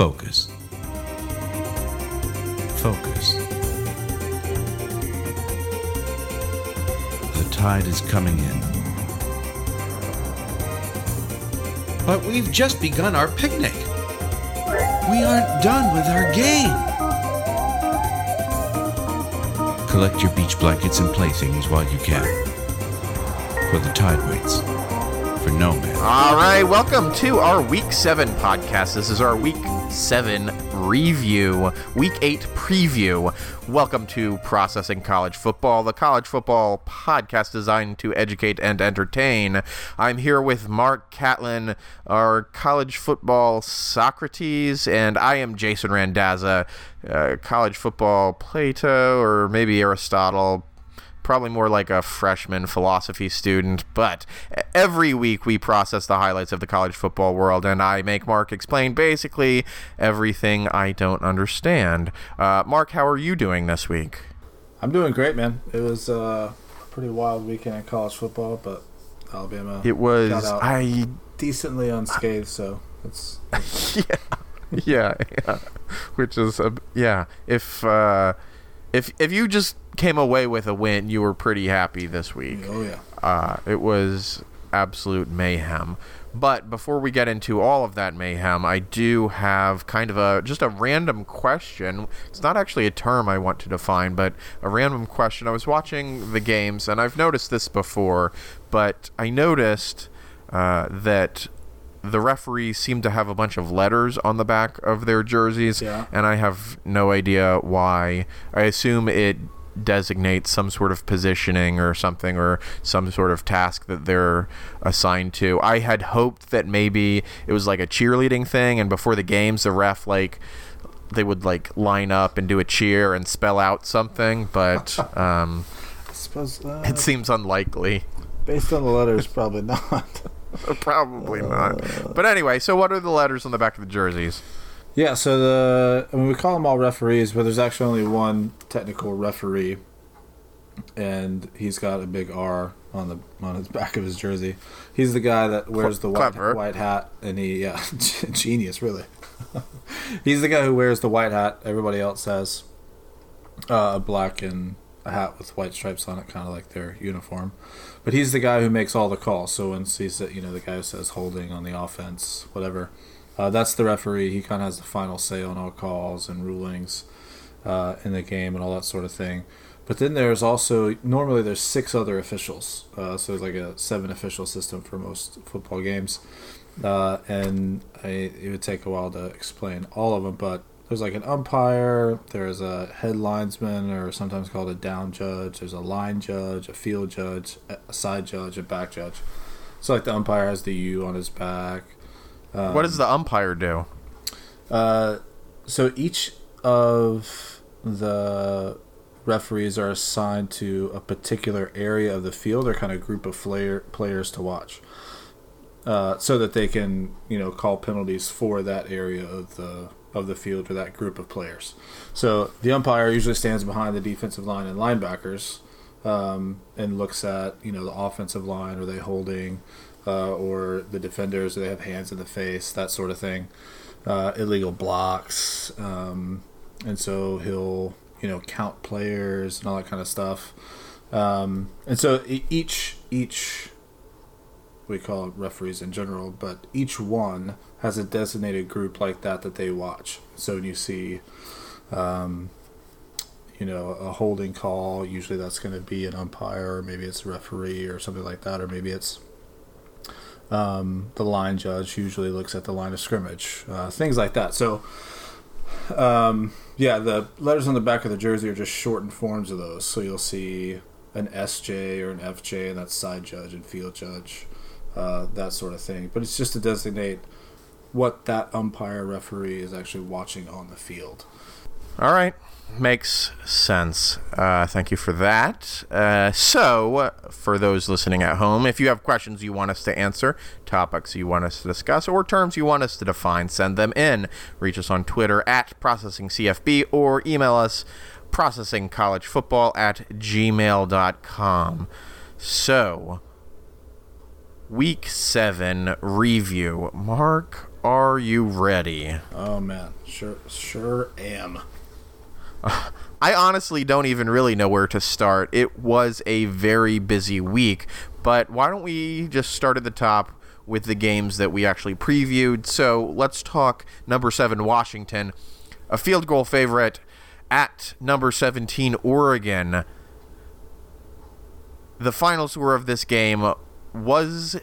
Focus. Focus. The tide is coming in. But we've just begun our picnic. We aren't done with our game. Collect your beach blankets and playthings while you can. For the tide waits for no man. All right, welcome to our Week 7 podcast. This is our Week 7 review, Week 8 preview. Welcome to Processing College Football, the college football podcast designed to educate and entertain. I'm here with Mark Catlin, our college football Socrates, and I am Jason Randazza, uh, college football Plato, or maybe Aristotle, probably more like a freshman philosophy student, but every week we process the highlights of the college football world, and I make Mark explain basically everything I don't understand. Uh, Mark, how are you doing this week? I'm doing great, man. It was uh, a pretty wild weekend in college football, but Alabama It was I decently unscathed, so it's, it's yeah, yeah, yeah. Which is a yeah. If uh, if if you just came away with a win, you were pretty happy this week. oh yeah. Uh, it was absolute mayhem. But before we get into all of that mayhem, I do have kind of a just a random question. It's not actually a term I want to define, but a random question. I was watching the games, and I've noticed this before, but I noticed uh, that the referees seem to have a bunch of letters on the back of their jerseys, Yeah. and I have no idea why. I assume it designates some sort of positioning or something or some sort of task that they're assigned to. I had hoped that maybe it was like a cheerleading thing and before the games the ref like they would like line up and do a cheer and spell out something, but um, I suppose uh, it seems unlikely. based on the letters, probably not. Probably not. But anyway, so what are the letters on the back of the jerseys? yeah. So the I mean we call them all referees, but there's actually only one technical referee, and he's got a big R on the on his back of his jersey. He's the guy that wears the white white hat, and he yeah, genius really. he's the guy who wears the white hat. Everybody else has uh, a black and a hat with white stripes on it, kind of like their uniform. But he's the guy who makes all the calls. So when he's the- you know the guy who says holding on the offense, whatever, uh, that's the referee. He kind of has the final say on all calls and rulings uh, in the game and all that sort of thing. But then there's also normally there's six other officials. Uh, so it's like a seven official system for most football games, uh, and I, it would take a while to explain all of them. But there's like an umpire, there's a head linesman, or sometimes called a down judge. There's a line judge, a field judge, a side judge, a back judge. So like the umpire has the U on his back. Um, what does the umpire do? uh, so each of the referees are assigned to a particular area of the field or kind of group of player, players to watch, uh, so that they can you know call penalties for that area of the of the field or that group of players. So the umpire usually stands behind the defensive line and linebackers um, and looks at you know the offensive line. Are they holding? Uh, or the defenders, do they have hands in the face? That sort of thing uh, illegal blocks, um, and so he'll you know count players and all that kind of stuff. Um, and so each each we call it referees in general, but each one has a designated group like that that they watch. So when you see, um, you know, a holding call, usually that's going to be an umpire, or maybe it's a referee or something like that, or maybe it's um, the line judge usually looks at the line of scrimmage, uh, things like that. So, um, yeah, the letters on the back of the jersey are just shortened forms of those. So you'll see an SJ or an FJ, and that's side judge and field judge, uh, that sort of thing. But it's just to designate what that umpire referee is actually watching on the field. All right. Makes sense. Uh, thank you for that. Uh, so, for those listening at home, if you have questions you want us to answer, topics you want us to discuss, or terms you want us to define, send them in. Reach us on Twitter at ProcessingCFB or email us processingcollegefootball at gmail.com. So, week seven review. Mark, are you ready? Oh man, sure, sure am. I honestly don't even really know where to start. It was a very busy week, but why don't we just start at the top with the games that we actually previewed? So let's talk number seven, Washington, a field goal favorite at number 17, Oregon. The final score of this game was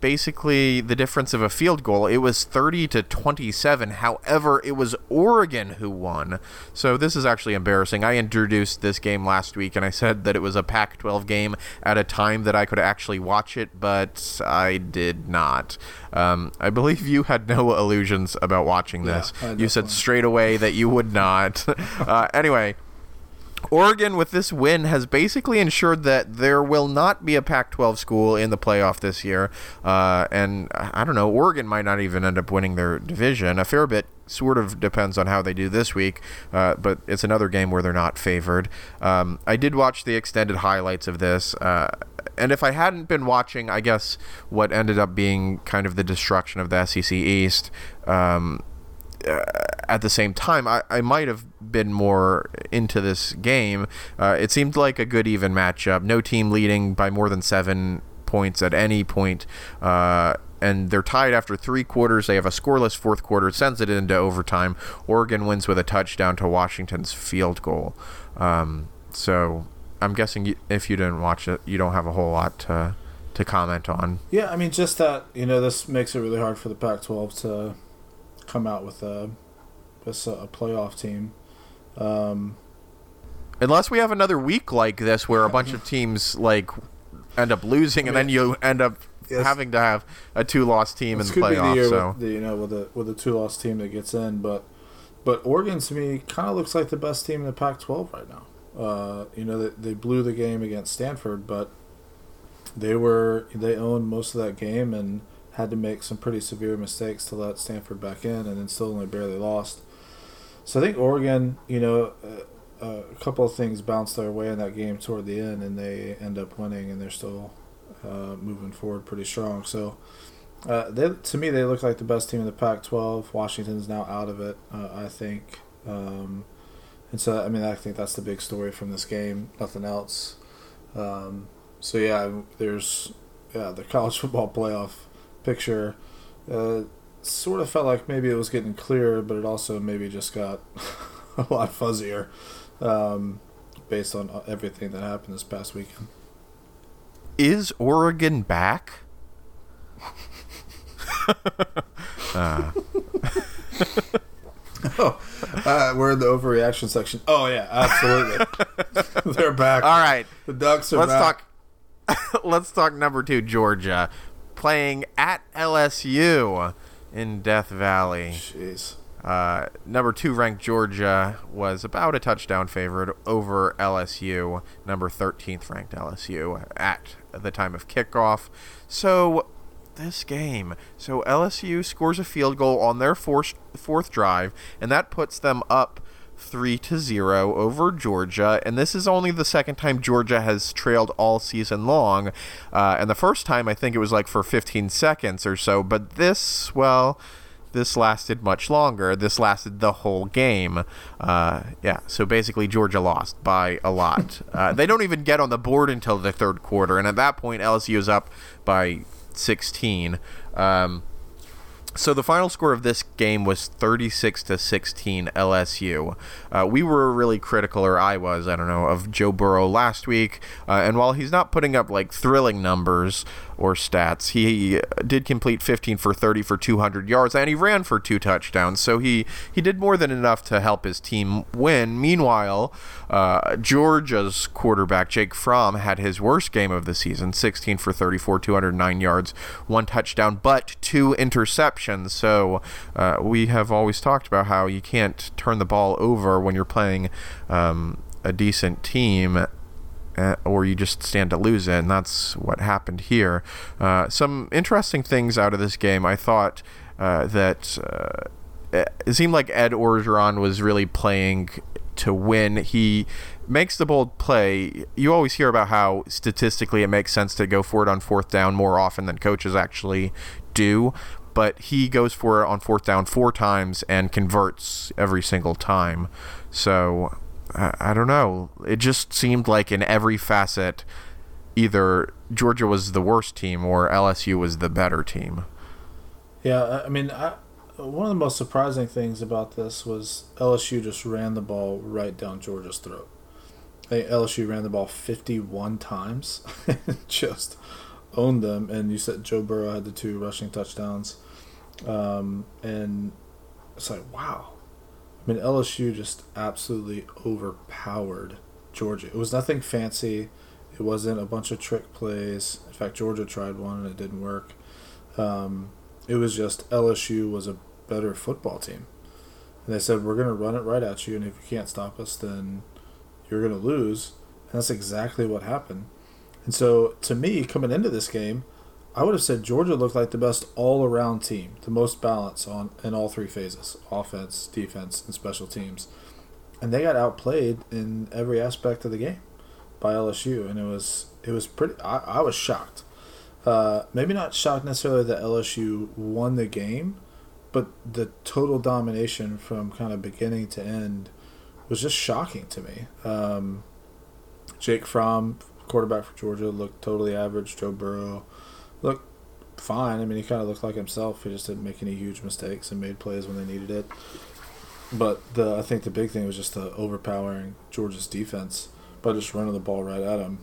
basically the difference of a field goal. It was 30 to 27. However, it was Oregon who won. So this is actually embarrassing. I introduced this game last week and I said that it was a Pac 12 game at a time that I could actually watch it, but I did not. Um, I believe you had no illusions about watching this. Yeah, you said straight away that you would not. uh, anyway. Oregon, with this win, has basically ensured that there will not be a Pac 12 school in the playoff this year. Uh, and I don't know, Oregon might not even end up winning their division. A fair bit sort of depends on how they do this week, uh, but it's another game where they're not favored. Um, I did watch the extended highlights of this. Uh, and if I hadn't been watching, I guess what ended up being kind of the destruction of the SEC East, um, uh, at the same time, I, I might have been more into this game. Uh, it seemed like a good even matchup. No team leading by more than seven points at any point. Uh, and they're tied after three quarters. They have a scoreless fourth quarter, sends it into overtime. Oregon wins with a touchdown to Washington's field goal. Um, so I'm guessing if you didn't watch it, you don't have a whole lot to, to comment on. Yeah, I mean, just that you know, this makes it really hard for the Pac-12 to come out with a with a playoff team. Um, Unless we have another week like this where a bunch of teams like end up losing, and then you end up Yes. having to have a two-loss team in this the be the playoffs. year So with the, you know with the with the two loss team that gets in, but but Oregon to me kind of looks like the best team in the Pac-12 right now. Uh, you know they, they blew the game against Stanford, but they were they owned most of that game and had to make some pretty severe mistakes to let Stanford back in, and then still only barely lost. So I think Oregon, you know, uh, a couple of things bounced their way in that game toward the end, and they end up winning, and they're still uh, moving forward pretty strong. So. Uh, they, to me, they look like the best team in the Pac-12. Washington's now out of it, uh, I think, um, and so I mean, I think that's the big story from this game. Nothing else. Um, so yeah, there's yeah the college football playoff picture. Uh, sort of felt like maybe it was getting clearer, but it also maybe just got a lot fuzzier um, based on everything that happened this past weekend. is Oregon back? uh, Oh, uh, we're in the overreaction section. Oh yeah, absolutely. They're back. all right, The Ducks are let's back. talk. let's talk number two, Georgia, playing at LSU in Death Valley. Jeez. Uh, number two ranked Georgia was about a touchdown favorite over LSU, number 13th ranked LSU at the time of kickoff. So, this game. So, LSU scores a field goal on their fourth, fourth drive, and that puts them up 3 to 0 over Georgia. And this is only the second time Georgia has trailed all season long. Uh, and the first time, I think it was like for 15 seconds or so. But this, well this lasted much longer. This lasted the whole game. Uh, yeah, so basically Georgia lost by a lot. uh, they don't even get on the board until the third quarter, and at that point LSU is up by 16. Um, so the final score of this game was 36 to 16 LSU. Uh, we were really critical, or I was, I don't know, of Joe Burrow last week. Uh, and while he's not putting up like thrilling numbers or stats, he did complete 15 for 30 for 200 yards, and he ran for two touchdowns. So he he did more than enough to help his team win. Meanwhile, uh, Georgia's quarterback Jake Fromm had his worst game of the season: 16 for 34, 209 yards, one touchdown, but two interceptions. So uh, we have always talked about how you can't turn the ball over when you're playing um, a decent team. Uh, or you just stand to lose it, and that's what happened here. Uh, some interesting things out of this game. I thought uh, that uh, it seemed like Ed Orgeron was really playing to win. He makes the bold play. You always hear about how statistically it makes sense to go for it on fourth down more often than coaches actually do. but he goes for it on fourth down four times and converts every single time. So I, I don't know. It just seemed like in every facet, either Georgia was the worst team or LSU was the better team. Yeah, I mean, I, one of the most surprising things about this was LSU just ran the ball right down Georgia's throat. LSU ran the ball 51 times, just owned them. And you said Joe Burrow had the two rushing touchdowns, um, and it's like wow. I mean, LSU just absolutely overpowered Georgia. It was nothing fancy. It wasn't a bunch of trick plays. In fact, Georgia tried one and it didn't work. Um, it was just LSU was a better football team. And they said, we're going to run it right at you, and if you can't stop us, then you're going to lose. And that's exactly what happened. And so, to me, coming into this game, I would have said Georgia looked like the best all-around team, the most balance on in all three phases: offense, defense, and special teams. And they got outplayed in every aspect of the game by LSU, and it was it was pretty. I, I was shocked. Uh, maybe not shocked necessarily that LSU won the game, but the total domination from kind of beginning to end was just shocking to me. Um, Jake Fromm, quarterback for Georgia, looked totally average. Joe Burrow looked fine. I mean, he kind of looked like himself. He just didn't make any huge mistakes and made plays when they needed it. But the I think the big thing was just the overpowering Georgia's defense by just running the ball right at him.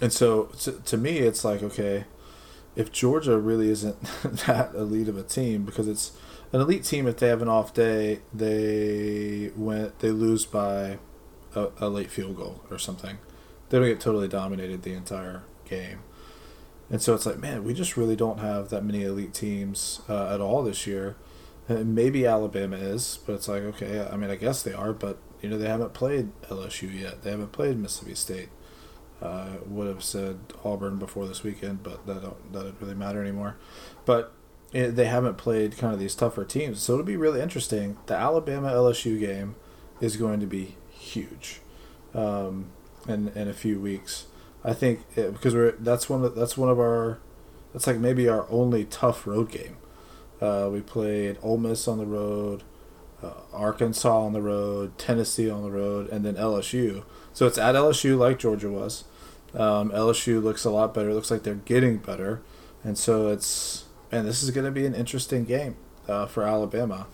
And so to, to me, it's like okay, if Georgia really isn't that elite of a team, because it's an elite team. If they have an off day, they went they lose by a, a late field goal or something. They don't get totally dominated the entire game. And so it's like, man, we just really don't have that many elite teams uh, at all this year. And maybe Alabama is, but it's like, okay, I mean, I guess they are, but you know, they haven't played LSU yet. They haven't played Mississippi State. Uh, would have said Auburn before this weekend, but that don't that doesn't really matter anymore. But it, they haven't played kind of these tougher teams, so it'll be really interesting. The Alabama LSU game is going to be huge, um, in in a few weeks. I think it, because we're that's one of that's one of our that's like maybe our only tough road game. Uh, we played Ole Miss on the road, uh, Arkansas on the road, Tennessee on the road, and then LSU. So it's at LSU like Georgia was. Um, LSU looks a lot better. It looks like they're getting better, and so it's and this is going to be an interesting game uh, for Alabama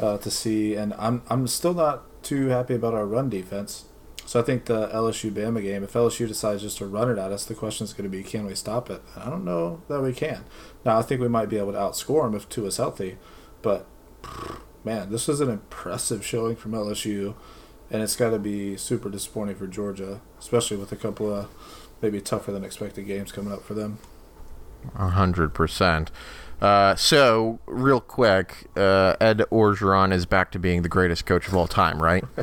uh, to see. And I'm I'm still not too happy about our run defense. So I think the LSU Bama game, if LSU decides just to run it at us, the question is going to be, can we stop it? I don't know that we can. Now I think we might be able to outscore them if Tua is healthy, but man, this was an impressive showing from LSU, and it's got to be super disappointing for Georgia, especially with a couple of maybe tougher than expected games coming up for them. A hundred percent. Uh, so, real quick, uh, Ed Orgeron is back to being the greatest coach of all time, right?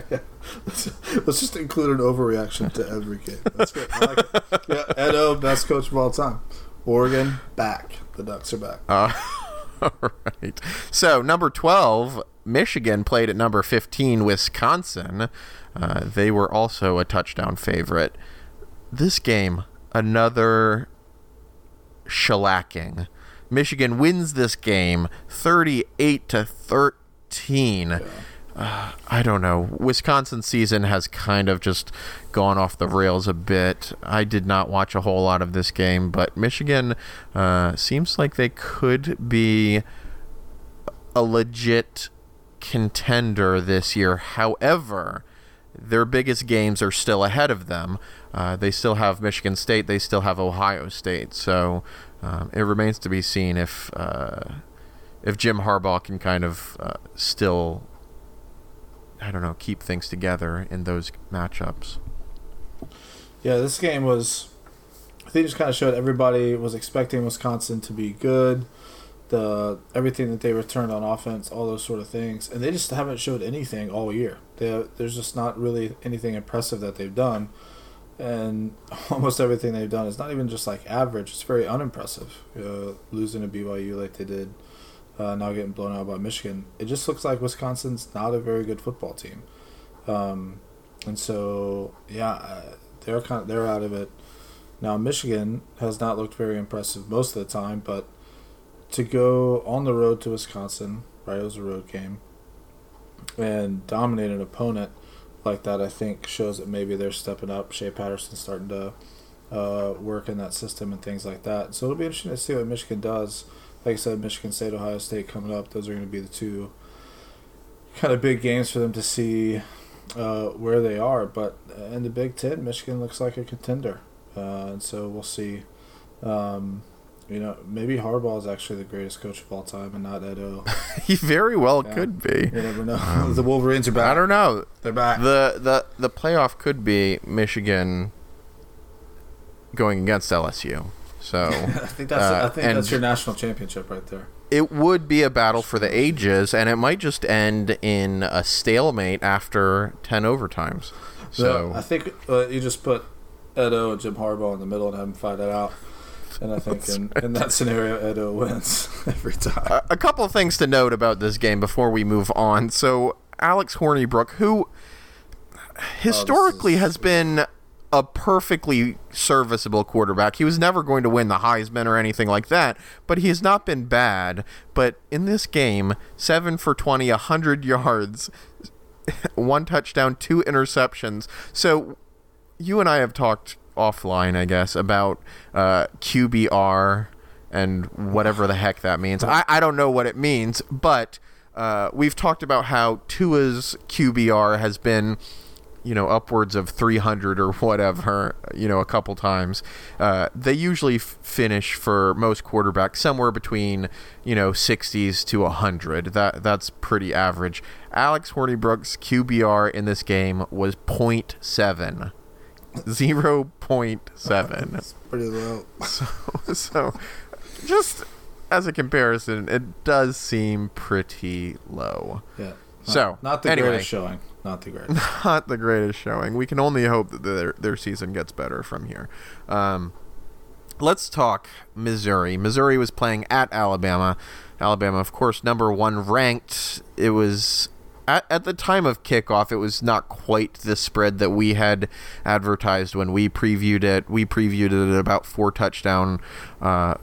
let's, let's just include an overreaction to every game. That's good. I like it. Yeah, Edo, best coach of all time. Oregon, back. The Ducks are back. Uh, all right. So, number 12, Michigan played at number 15, Wisconsin. Uh, they were also a touchdown favorite. This game, another shellacking. Michigan wins this game 38 to 13. Yeah. Uh, I don't know. Wisconsin season has kind of just gone off the rails a bit. I did not watch a whole lot of this game, but Michigan uh, seems like they could be a legit contender this year. However, their biggest games are still ahead of them. Uh, they still have Michigan State. They still have Ohio State. So um, it remains to be seen if uh, if Jim Harbaugh can kind of uh, still, I don't know, keep things together in those matchups. Yeah, this game was. I think just kind of showed everybody was expecting Wisconsin to be good, the everything that they returned on offense, all those sort of things, and they just haven't showed anything all year. They, there's just not really anything impressive that they've done and almost everything they've done is not even just like average. It's very unimpressive. Uh, losing to BYU like they did, uh, now getting blown out by Michigan. It just looks like Wisconsin's not a very good football team, um, and so yeah, uh, they're kind of, they're out of it. Now Michigan has not looked very impressive most of the time, but to go on the road to Wisconsin, right? It was a road game, and dominate an opponent like that. I think shows that maybe they're stepping up. Shea Patterson starting to uh, work in that system and things like that. So it'll be interesting to see what Michigan does. Like I said, Michigan State, Ohio State coming up. Those are going to be the two kind of big games for them to see uh, where they are. But in the Big Ten, Michigan looks like a contender, uh, and so we'll see. Um, you know, maybe Harbaugh is actually the greatest coach of all time, and not Edo. he very well Yeah. could be. You never know. the Wolverines are back. I don't know. They're back. The the the playoff could be Michigan going against LSU. So I think that's Uh, I think that's your national championship right there. it would be a battle for the ages, and it might just end in a stalemate after ten overtimes. So So I think uh, you just put Edo and Jim Harbaugh in the middle and have them fight it out. And I think in, in that scenario, Edo uh, wins every time. a, a couple of things to note about this game before we move on. So Alex Hornibrook, who historically oh, is- has been a perfectly serviceable quarterback. He was never going to win the Heisman or anything like that, but he has not been bad. But in this game, 7 for 20, 100 yards, one touchdown, two interceptions. So you and I have talked offline, I guess, about uh, QBR and whatever the heck that means. I, I don't know what it means, but uh, we've talked about how Tua's QBR has been, you know, upwards of 300 or whatever, you know, a couple times. Uh, they usually f- finish for most quarterbacks somewhere between, you know, 60s to 100. That That's pretty average. Alex Hornibrook's QBR in this game was 0.7. 0.7 It's pretty low. so, so just as a comparison, it does seem pretty low. Yeah. So, not the anyway. greatest showing. Not the greatest. Not the greatest showing. We can only hope that their their season gets better from here. Um, let's talk Missouri. Missouri was playing at Alabama. Alabama, of course, number one ranked. It was at, at the time of kickoff. It was not quite the spread that we had advertised when we previewed it. We previewed it at about four touchdown uh,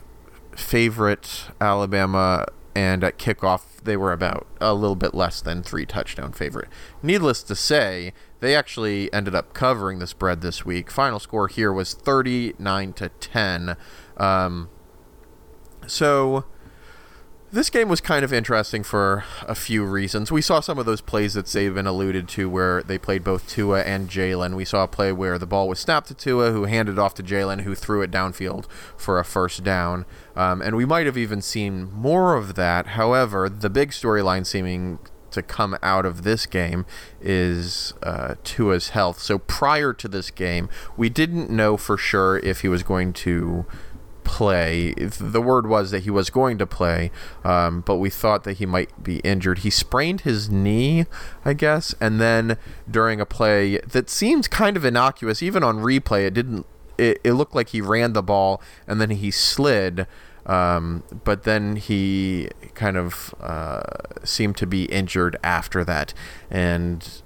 favorite Alabama, and at kickoff they were about a little bit less than three touchdown favorite. Needless to say, they actually ended up covering the spread this week. Final score here was thirty nine to ten. Um, so this game was kind of interesting for a few reasons. We saw some of those plays that Saban alluded to where they played both Tua and Jalen. We saw a play where the ball was snapped to Tua, who handed off to Jalen, who threw it downfield for a first down. Um, and we might have even seen more of that. However, the big storyline seeming to come out of this game is uh, Tua's health. So prior to this game, we didn't know for sure if he was going to play. The word was that he was going to play, um, but we thought that he might be injured. He sprained his knee, I guess, and then during a play that seems kind of innocuous, even on replay, it didn't. It, it looked like he ran the ball and then he slid. Um, but then he kind of uh, seemed to be injured after that, and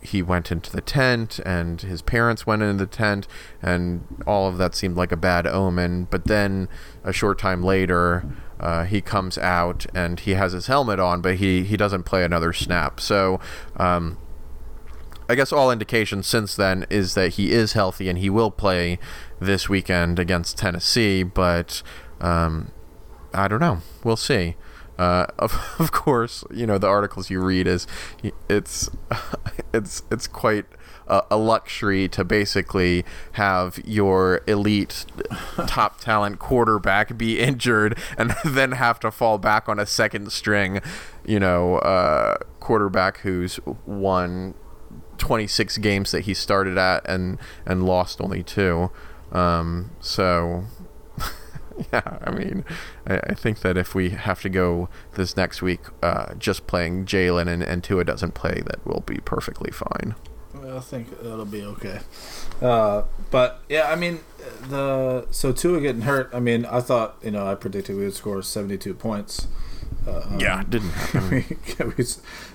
he went into the tent and his parents went into the tent and all of that seemed like a bad omen. But then a short time later uh, he comes out and he has his helmet on but he, he doesn't play another snap. So um, I guess all indications since then is that he is healthy and he will play this weekend against Tennessee but um, I don't know. We'll see uh, of, of course, you know the articles you read is it's it's it's quite a, a luxury to basically have your elite top talent quarterback be injured and then have to fall back on a second string, you know, uh, quarterback who's won 26 games that he started at and and lost only two. Um, so yeah, I mean, I, I think that if we have to go this next week uh, just playing Jalen and, and Tua doesn't play, that will be perfectly fine. I think it'll be okay. Uh, but yeah, I mean, the so Tua getting hurt. I mean, I thought you know I predicted we would score seventy two points. Uh, um, Yeah, it didn't happen. we,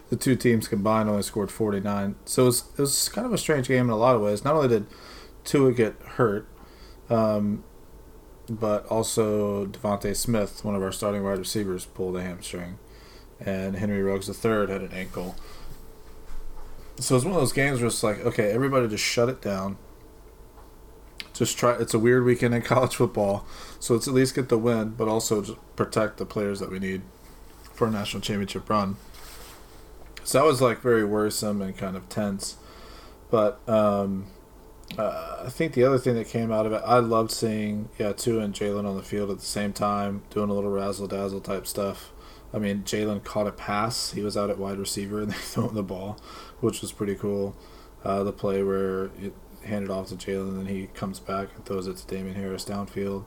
the two teams combined only scored forty nine. So it was, it was kind of a strange game in a lot of ways. Not only did Tua get hurt, um, but also DeVonta Smith, one of our starting wide receivers, pulled a hamstring, and Henry Ruggs III had an ankle. So it's one of those games where it's like, okay, everybody just shut it down. Just try. It's a weird weekend in college football, so let's at least get the win, but also just protect the players that we need for a national championship run. So that was like very worrisome and kind of tense. But um, uh, I think the other thing that came out of it, I loved seeing yeah Tua and Jalen on the field at the same time, doing a little razzle dazzle type stuff. I mean, Jalen caught a pass. He was out at wide receiver and they threw him the ball, which was pretty cool. Uh, the play where it handed off to Jalen and then he comes back and throws it to Damien Harris downfield.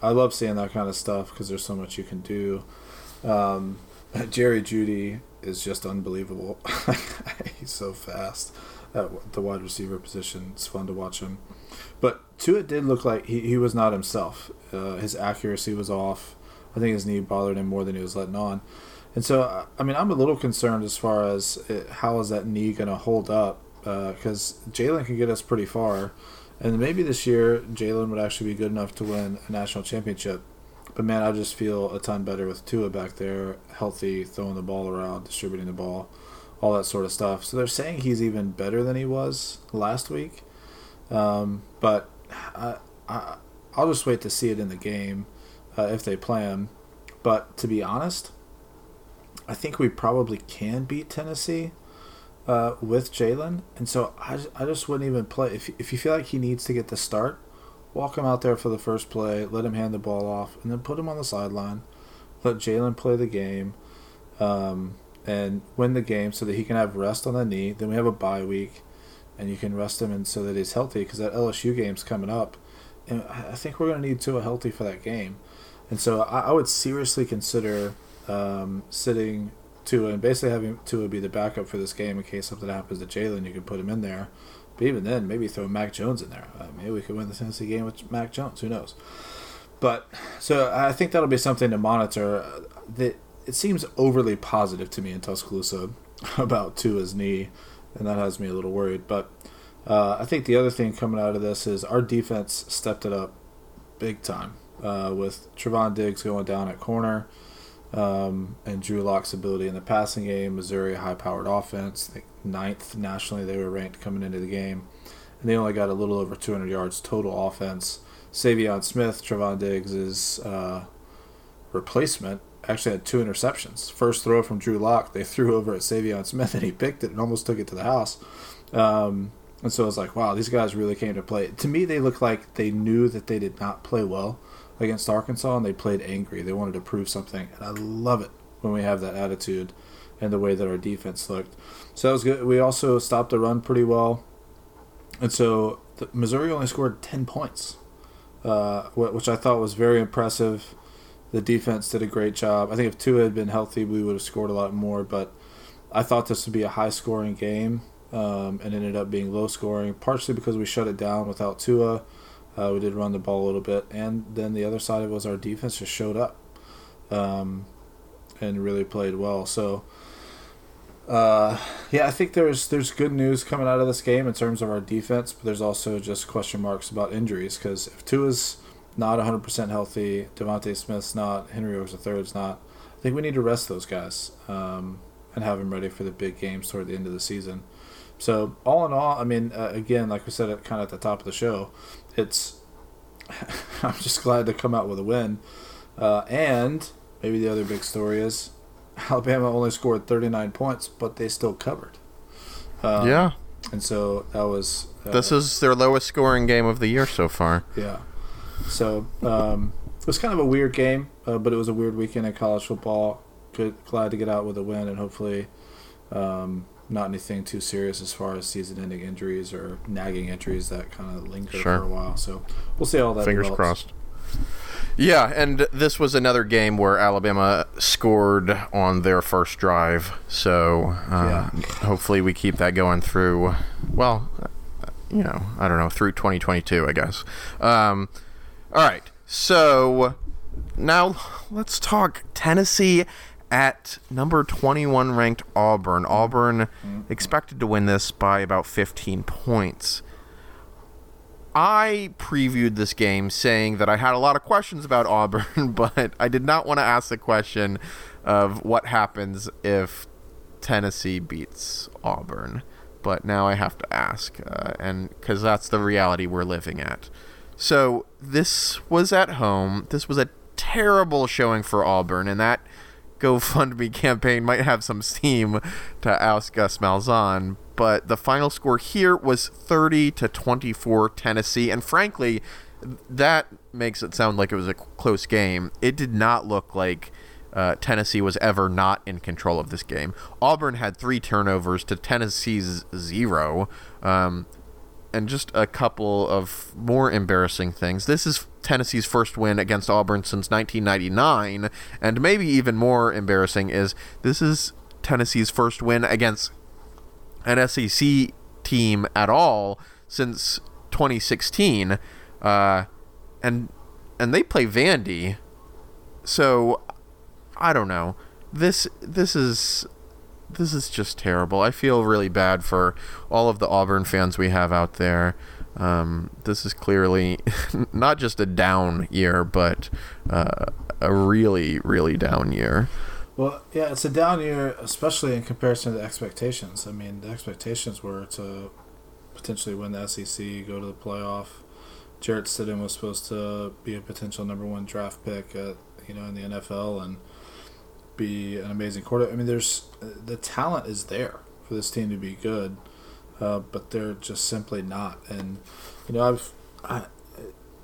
I love seeing that kind of stuff because there's so much you can do. Um, Jerry Jeudy is just unbelievable. He's so fast at the wide receiver position. It's fun to watch him. But Tua did look like he, he was not himself. Uh, his accuracy was off. I think his knee bothered him more than he was letting on. And so, I mean, I'm a little concerned as far as it, how is that knee going to hold up? Because uh, Jalen can get us pretty far. And maybe this year, Jalen would actually be good enough to win a national championship. But man, I just feel a ton better with Tua back there, healthy, throwing the ball around, distributing the ball all that sort of stuff. So they're saying he's even better than he was last week. Um, but I, I, will just wait to see it in the game uh, if they play him. But to be honest, I think we probably can beat Tennessee uh, with Jalen. And so I, I just wouldn't even play. If, if you feel like he needs to get the start, walk him out there for the first play, let him hand the ball off, and then put him on the sideline. Let Jalen play the game. Um, and win the game so that he can have rest on the knee. Then we have a bye week, and you can rest him and so that he's healthy because that LSU game's coming up, and I think we're going to need Tua healthy for that game. And so I, I would seriously consider um, sitting Tua and basically having Tua be the backup for this game in case something happens to Jalen. You can put him in there, but even then, maybe throw Mac Jones in there. Uh, maybe we could win the Tennessee game with Mac Jones. Who knows? But so I think that'll be something to monitor. That it seems overly positive to me in Tuscaloosa about Tua's knee, and that has me a little worried. But uh, I think the other thing coming out of this is our defense stepped it up big time uh, with Trevon Diggs going down at corner um, and Drew Lock's ability in the passing game. Missouri high-powered offense, ninth nationally they were ranked coming into the game, and they only got a little over 200 yards total offense. Saivion Smith, Trevon Diggs' uh, replacement, actually had two interceptions. First throw from Drew Lock, they threw over at Saivion Smith, and he picked it and almost took it to the house. Um, and so I was like, wow, these guys really came to play. To me, they looked like they knew that they did not play well against Arkansas, and they played angry. They wanted to prove something, and I love it when we have that attitude and the way that our defense looked. So that was good. We also stopped the run pretty well, and so Missouri only scored ten points, uh, which I thought was very impressive. The defense did a great job. I think if Tua had been healthy, we would have scored a lot more. But I thought this would be a high scoring game, um, and ended up being low scoring, partially because we shut it down without Tua. Uh, we did run the ball a little bit, and then the other side was our defense just showed up, um, and really played well. So, uh, yeah, I think there's there's good news coming out of this game in terms of our defense, but there's also just question marks about injuries because if Tua's not 100% healthy. DeVonta Smith's not. Henry Ruggs III's not. I think we need to rest those guys um, and have them ready for the big games toward the end of the season. So all in all, I mean, uh, again, like we said, at, kind of at the top of the show, it's I'm just glad to come out with a win. Uh, and maybe the other big story is Alabama only scored 39 points, but they still covered. Um, yeah. And so that was. Uh, this is their lowest scoring game of the year so far. Yeah. So um, it was kind of a weird game, uh, but it was a weird weekend in college football. Good, glad to get out with a win, and hopefully, um, not anything too serious as far as season-ending injuries or nagging injuries that kind of linger sure. for a while. So we'll see all that. Fingers develops. crossed. Yeah, and this was another game where Alabama scored on their first drive. So uh, yeah. hopefully we keep that going through. Well, you know, I don't know through 2022, I guess. Um, all right. So now let's talk Tennessee at number 21 ranked Auburn. Auburn mm-hmm. expected to win this by about 15 points. I previewed this game saying that I had a lot of questions about Auburn, but I did not want to ask the question of what happens if Tennessee beats Auburn. But now I have to ask, uh, and because that's the reality we're living at. So this was at home. This was a terrible showing for Auburn, and that GoFundMe campaign might have some steam to oust Gus Malzahn. But the final score here was 30 to 24 Tennessee, and frankly, that makes it sound like it was a close game. It did not look like uh, Tennessee was ever not in control of this game. Auburn had three turnovers to Tennessee's zero. Um, and just a couple of more embarrassing things. This is Tennessee's first win against Auburn since 1999, and maybe even more embarrassing is this is Tennessee's first win against an SEC team at all since 2016, uh, and and they play Vandy, so I don't know. This this is this is just terrible. I feel really bad for all of the Auburn fans we have out there. Um, this is clearly not just a down year, but uh, a really, really down year. Well, yeah, it's a down year, especially in comparison to expectations. I mean, the expectations were to potentially win the SEC, go to the playoff. Jarrett Stidham was supposed to be a potential number one draft pick at you know in the NFL and be an amazing quarterback. I mean, there's the talent is there for this team to be good, uh, but they're just simply not. And you know, I've I,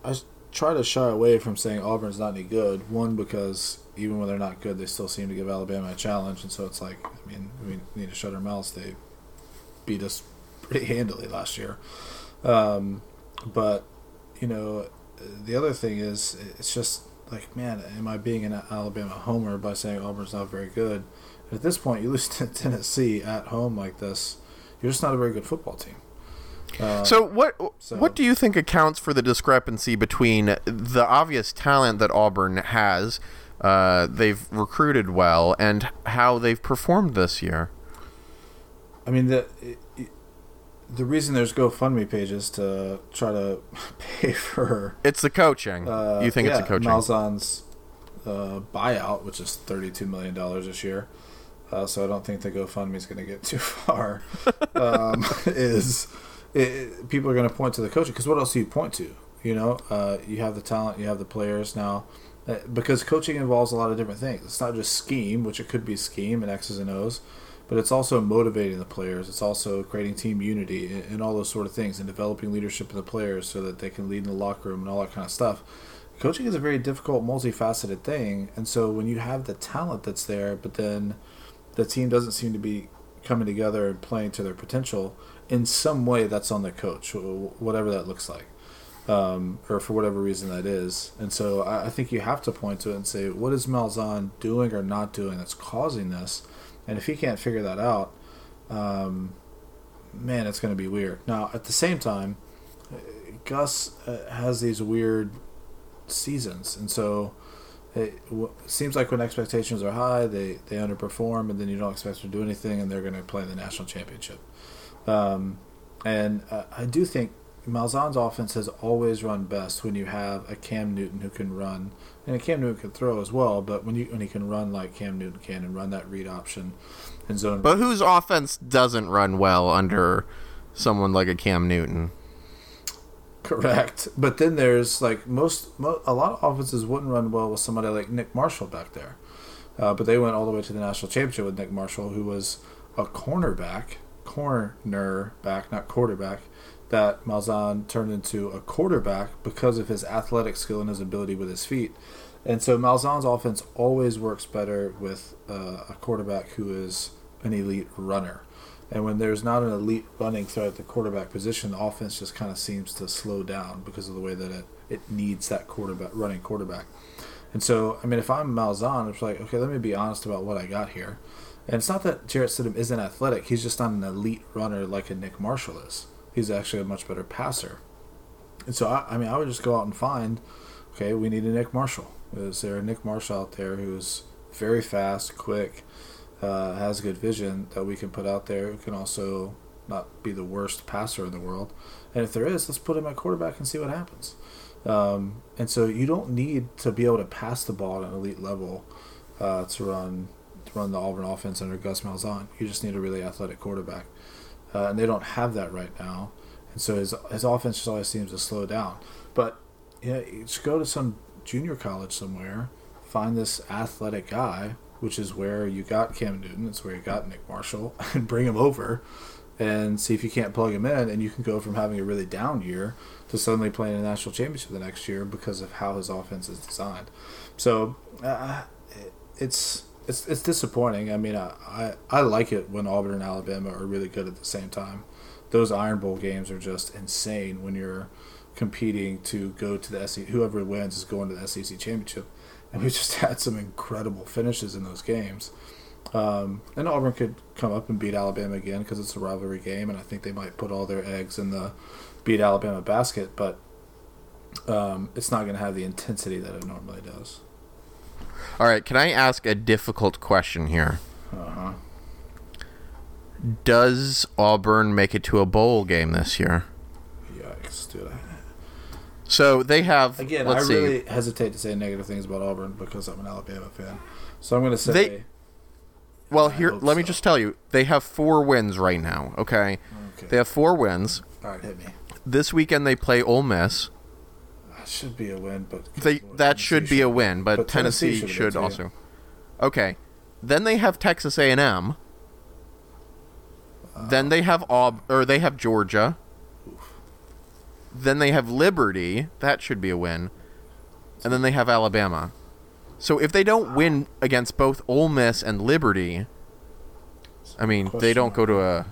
I try to shy away from saying Auburn's not any good. One because even when they're not good, they still seem to give Alabama a challenge, and so it's like, I mean, we need to shut our mouths. They beat us pretty handily last year, um, but you know, the other thing is, it's just like, man, am I being an Alabama homer by saying Auburn's not very good? At this point, you lose to Tennessee at home like this, you're just not a very good football team. Uh, so what so, what do you think accounts for the discrepancy between the obvious talent that Auburn has, uh, they've recruited well, and how they've performed this year? I mean the the reason there's GoFundMe pages to try to pay for it's the coaching. Uh, you think yeah, it's the coaching? Malzahn's uh, buyout, which is thirty-two million dollars this year. Uh, so I don't think the GoFundMe is going to get too far. um, is it, people are going to point to the coaching because what else do you point to? You know, uh, you have the talent, you have the players now. Uh, because coaching involves a lot of different things. It's not just scheme, which it could be scheme and X's and O's but it's also motivating the players. It's also creating team unity and, and, all those sort of things, and developing leadership in the players so that they can lead in the locker room and all that kind of stuff. Coaching is a very difficult, multifaceted thing, and so when you have the talent that's there, but then the team doesn't seem to be coming together and playing to their potential, in some way that's on the coach, whatever that looks like. Um, or for whatever reason that is. And so I, I, think you have to point to it and say, what is Malzahn doing or not doing that's causing this? And if he can't figure that out, um, man, it's going to be weird. Now, at the same time, Gus uh, has these weird seasons, and so it seems like when expectations are high, they they underperform, and then you don't expect them to do anything, and they're going to play the national championship. Um, and uh, I do think Malzahn's offense has always run best when you have a Cam Newton who can run and Cam Newton can throw as well. But when you when he can run like Cam Newton can and run that read option and zone, but whose offense doesn't run well under someone like a Cam Newton? Correct. But then there's like most, a lot of offenses wouldn't run well with somebody like Nick Marshall back there. Uh, but they went all the way to the national championship with Nick Marshall, who was a cornerback, corner back, not quarterback, that Malzahn turned into a quarterback because of his athletic skill and his ability with his feet. And so Malzahn's offense always works better with uh, a quarterback who is an elite runner. And when there's not an elite running threat at the quarterback position, the offense just kind of seems to slow down because of the way that it, it needs that quarterback running quarterback. And so, I mean, if I'm Malzahn, it's like, okay, let me be honest about what I got here. And it's not that Jarrett Stidham isn't athletic; he's just not an elite runner like a Nick Marshall is he's actually a much better passer. And so, I, I mean, I would just go out and find, okay, we need a Nick Marshall. Is there a Nick Marshall out there who's very fast, quick, uh, has good vision that we can put out there who can also not be the worst passer in the world. And if there is, let's put him at quarterback and see what happens. Um, and so you don't need to be able to pass the ball at an elite level uh, to run to run the Auburn offense under Gus Malzahn. You just need a really athletic quarterback, uh, and they don't have that right now. And so his his offense just always seems to slow down. But yeah, you just go to some junior college somewhere, find this athletic guy, which is where you got Cam Newton. It's where you got Nick Marshall, and bring him over, and see if you can't plug him in, and you can go from having a really down year to suddenly playing a national championship the next year because of how his offense is designed. So uh, it's it's it's disappointing. I mean, I, I I like it when Auburn and Alabama are really good at the same time. Those Iron Bowl games are just insane when you're competing to go to the SEC. Whoever wins is going to the SEC championship, and we just had some incredible finishes in those games. Um, and Auburn could come up and beat Alabama again because it's a rivalry game, and I think they might put all their eggs in the beat Alabama basket, but um, it's not going to have the intensity that it normally does. All right, can I ask a difficult question here? Uh huh. Does Auburn make it to a bowl game this year? Yikes, dude. So they have Again, I see. really hesitate to say negative things about Auburn because I'm an Alabama fan. So I'm going to say They- Well, here, let me just tell you, they have four wins right now. Okay, okay. they have four wins. All right, hit me. This weekend they play Ole Miss. Should be a win, but They that should be a win, but, But Tennessee Tennessee, should should also. Okay, then they have Texas A and M. Then they have Aub or they have Georgia. Then they have Liberty. That should be a win. And then they have Alabama. So if they don't win against both Ole Miss and Liberty, I mean, they don't go to a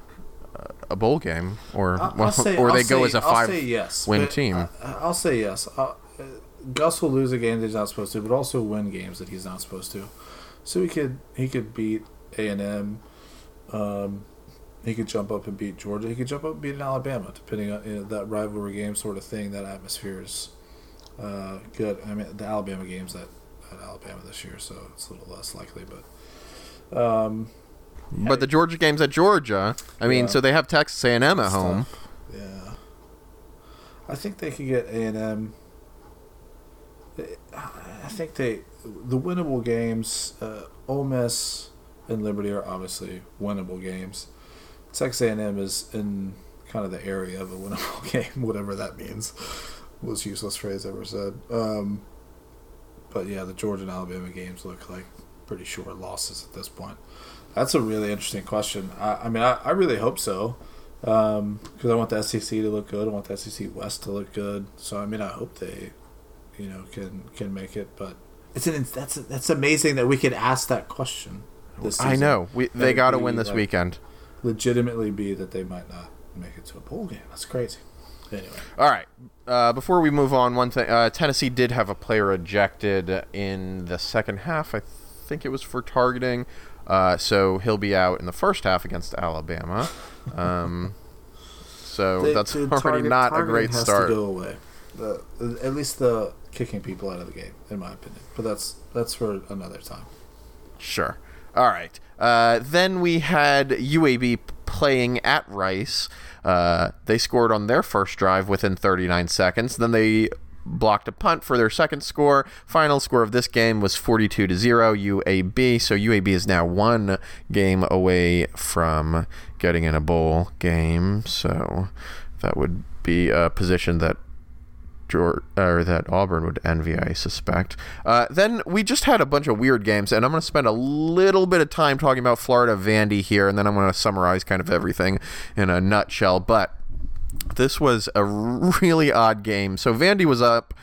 a bowl game, or I'll- well, I'll say- or I'll they go say- as a I'll five yes, win team. I, I'll say yes. Uh, uh, Gus will lose a game that he's not supposed to, but also win games that he's not supposed to. So he could he could beat A and M. Um, he could jump up and beat Georgia. He could jump up and beat Alabama, depending on you know, that rivalry game sort of thing. That atmosphere is uh, good. I mean, the Alabama games at, at Alabama this year, so it's a little less likely. But um, But the Georgia game's at Georgia. I mean, Yeah. so they have Texas A and M at home. tough. Yeah, I think they could get A and M. I think they the winnable games. Uh, Ole Miss and Liberty are obviously winnable games. Texas A and M is in kind of the area of a winnable game, whatever that means. Most useless phrase ever said. Um, but yeah, the Georgia and Alabama games look like pretty short losses at this point. That's a really interesting question. I, I mean, I, I really hope so because I want the SEC to look good. I want the SEC West to look good. So I mean, I hope they, you know, can can make it. But it's an that's that's amazing that we could ask that question. This I know. We, they got to win this like, weekend. Legitimately, be that they might not make it to a bowl game. That's crazy. Anyway, All right. Uh, before we move on, one thing: uh, Tennessee did have a player ejected in the second half. I think it was for targeting. Uh, so he'll be out in the first half against Alabama. Um, so They- that's the already target- not a great has start. To go away. The, at least the kicking people out of the game, in my opinion. But that's that's for another time. Sure. All right. Uh, then we had UAB playing at Rice. Uh, they scored on their first drive within 39 seconds. Then they blocked a punt for their second score. Final score of this game was 42 to 0 UAB. So UAB is now one game away from getting in a bowl game. So that would be a position that George, or that Auburn would envy, I suspect. Uh, then we just had a bunch of weird games, and I'm going to spend a little bit of time talking about Florida Vandy here, and then I'm going to summarize kind of everything in a nutshell. But this was a really odd game. So Vandy was up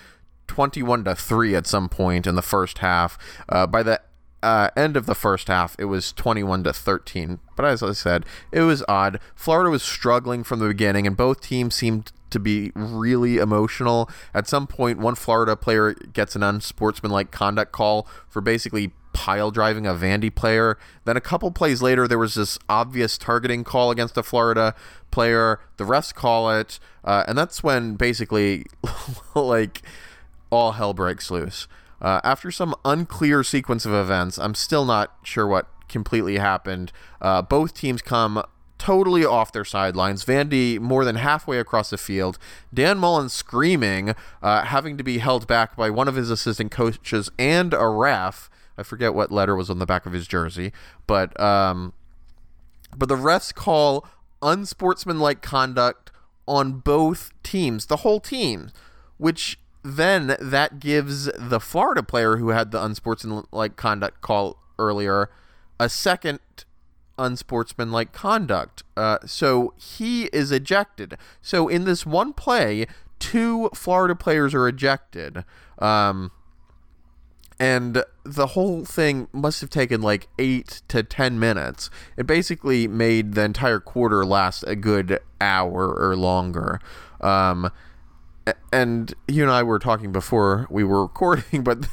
21 to three at some point in the first half. Uh, by the uh, end of the first half, it was 21 to 13. But as I said, it was odd. Florida was struggling from the beginning, and both teams seemed to be really emotional. At some point, one Florida player gets an unsportsmanlike conduct call for basically pile driving a Vandy player. Then a couple plays later, there was this obvious targeting call against a Florida player. The refs call it, uh, and that's when basically, like, all hell breaks loose. Uh, after some unclear sequence of events, I'm still not sure what completely happened. Uh, both teams come totally off their sidelines. Vandy more than halfway across the field. Dan Mullen screaming, uh, having to be held back by one of his assistant coaches and a ref. I forget what letter was on the back of his jersey, but um, but the refs call unsportsmanlike conduct on both teams, the whole team, which then that gives the Florida player who had the unsportsmanlike conduct call earlier a second unsportsmanlike conduct. Uh, so he is ejected. So in this one play, two Florida players are ejected. Um, and the whole thing must have taken like eight to ten minutes. It basically made the entire quarter last a good hour or longer. Um, and you and I were talking before we were recording, but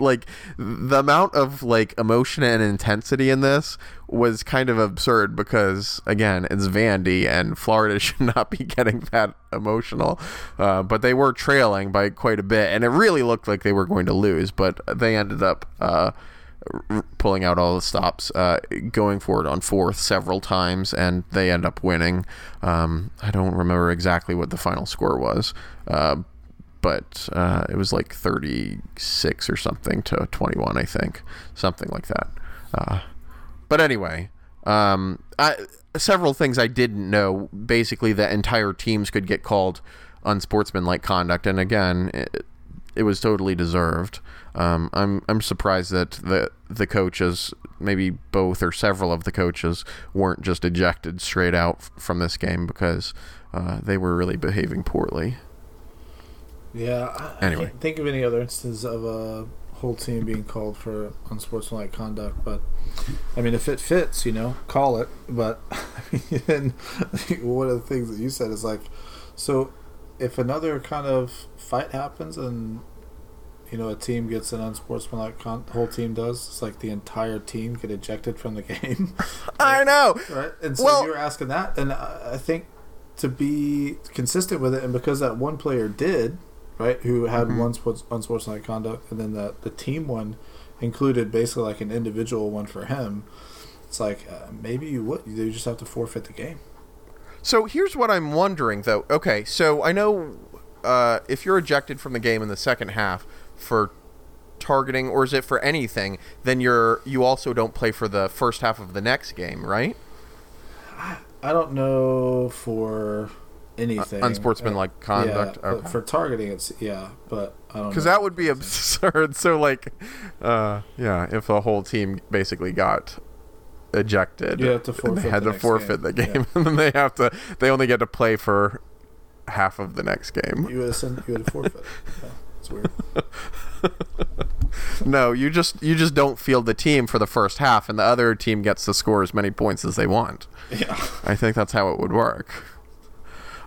like the amount of like emotion and intensity in this was kind of absurd because again it's Vandy and Florida should not be getting that emotional. Uh, but they were trailing by quite a bit and it really looked like they were going to lose but they ended up uh, pulling out all the stops uh, going forward on fourth several times and they end up winning. Um, I don't remember exactly what the final score was uh, but uh, it was like 36 or something to 21, I think, something like that. Uh, but anyway, um, I, several things I didn't know. Basically, that entire teams could get called unsportsmanlike conduct, and again, it, it was totally deserved. Um, I'm I'm surprised that the the coaches, maybe both or several of the coaches, weren't just ejected straight out f- from this game because uh, they were really behaving poorly. Yeah. I, Anyway. I can't think of any other instances of a whole team being called for unsportsmanlike conduct, but I mean, if it fits, you know, call it. But I mean, one of the things that you said is like, so if another kind of fight happens and you know a team gets an unsportsmanlike con- whole team does it's like the entire team get ejected from the game I know. right and so Well- you were asking that and I I think to be consistent with it and because that one player did right who had Mm-hmm. one sports unsportsmanlike conduct and then the the team one included basically like an individual one for him it's like uh, maybe you would you just have to forfeit the game So here's what I'm wondering, though. Okay, so I know uh, if you're ejected from the game in the second half for targeting, or is it for anything, then you're you also don't play for the first half of the next game, right? I don't know for anything unsportsmanlike conduct? Yeah, Okay. for targeting, it's yeah, but I don't Because that would be absurd. So like, uh, yeah, if a whole team basically got ejected, You have to forfeit they had the to forfeit game. the game, Yeah. and then they have to they only get to play for half of the next game. you would have sent you would forfeit. Yeah, it's weird. No, you just you just don't field the team for the first half, and the other team gets to score as many points as they want. Yeah. I think that's how it would work.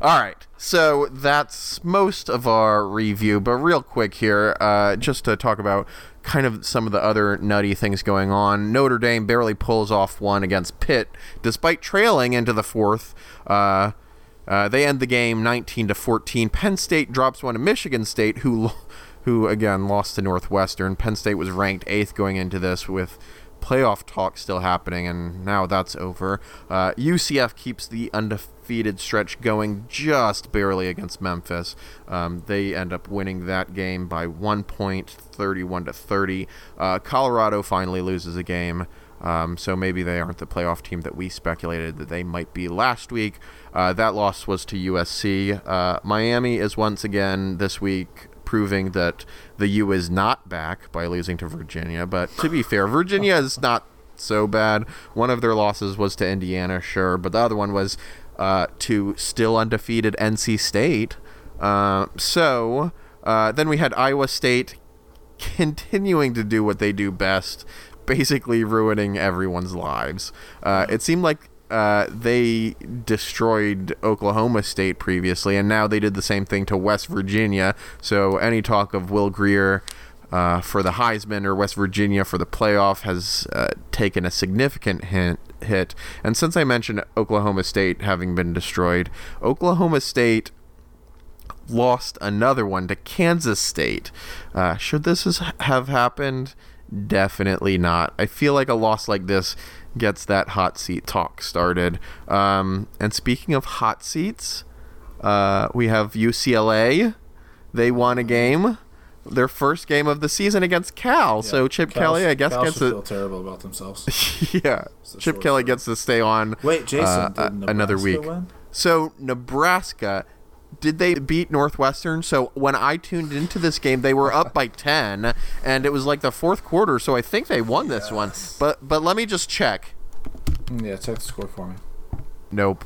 All right, so that's most of our review, but real quick here, uh, just to talk about kind of some of the other nutty things going on. Notre Dame barely pulls off one against Pitt, despite trailing into the fourth. Uh, uh, they end the game 19 to 14. Penn State drops one to Michigan State, who, who again lost to Northwestern. Penn State was ranked eighth going into this with playoff talk still happening, and now that's over. Uh, UCF keeps the undefeated stretch going just barely against Memphis. Um, they end up winning that game by one point, 31 to 30. Uh, Colorado finally loses a game. Um, so maybe they aren't the playoff team that we speculated that they might be last week. Uh, that loss was to USC. Uh, Miami is once again this week proving that the U is not back by losing to Virginia. But to be fair, Virginia is not so bad. One of their losses was to Indiana, sure, but the other one was uh, to still undefeated NC State. Uh, so uh, then we had Iowa State continuing to do what they do best, basically ruining everyone's lives. Uh, it seemed like uh, they destroyed Oklahoma State previously, and now they did the same thing to West Virginia. So any talk of Will Grier uh, for the Heisman or West Virginia for the playoff has uh, taken a significant hint, hit. And since I mentioned Oklahoma State having been destroyed, Oklahoma State lost another one to Kansas State. Uh, should this have happened? Definitely not. I feel like a loss like this gets that hot seat talk started. Um, and speaking of hot seats, uh, we have UCLA. They won a game, their first game of the season against Cal. so Chip Cal- Kelly, I guess, Cal gets should feel terrible about themselves. yeah. Chip Kelly gets to stay on. Wait, Jason, uh, another week. win? So Nebraska, did they beat Northwestern? So when I tuned into this game, they were up by ten, and it was like the fourth quarter. So I think they won this one. But but let me just check. Mm, Yeah, check the score for me. Nope.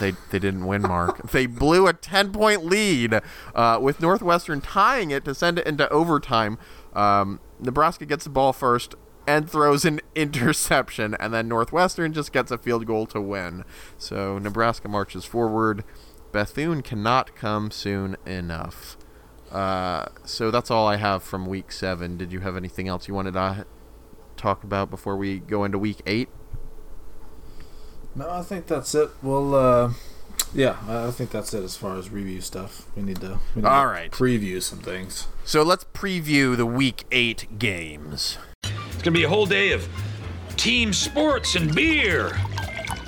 They, they didn't win, Mark. They blew a 10 point lead uh, with Northwestern tying it to send it into overtime. Um, Nebraska gets the ball first and throws an interception, and then Northwestern just gets a field goal to win. So Nebraska marches forward. Bethune cannot come soon enough. Uh, so that's all I have from week seven. Did you have anything else you wanted to talk about before we go into week eight? No, I think that's it. Well, uh, yeah, I I think that's it as far as review stuff. We need to, we need All to right. preview some things. So let's preview the week eight games. It's gonna be a whole day of team sports and beer.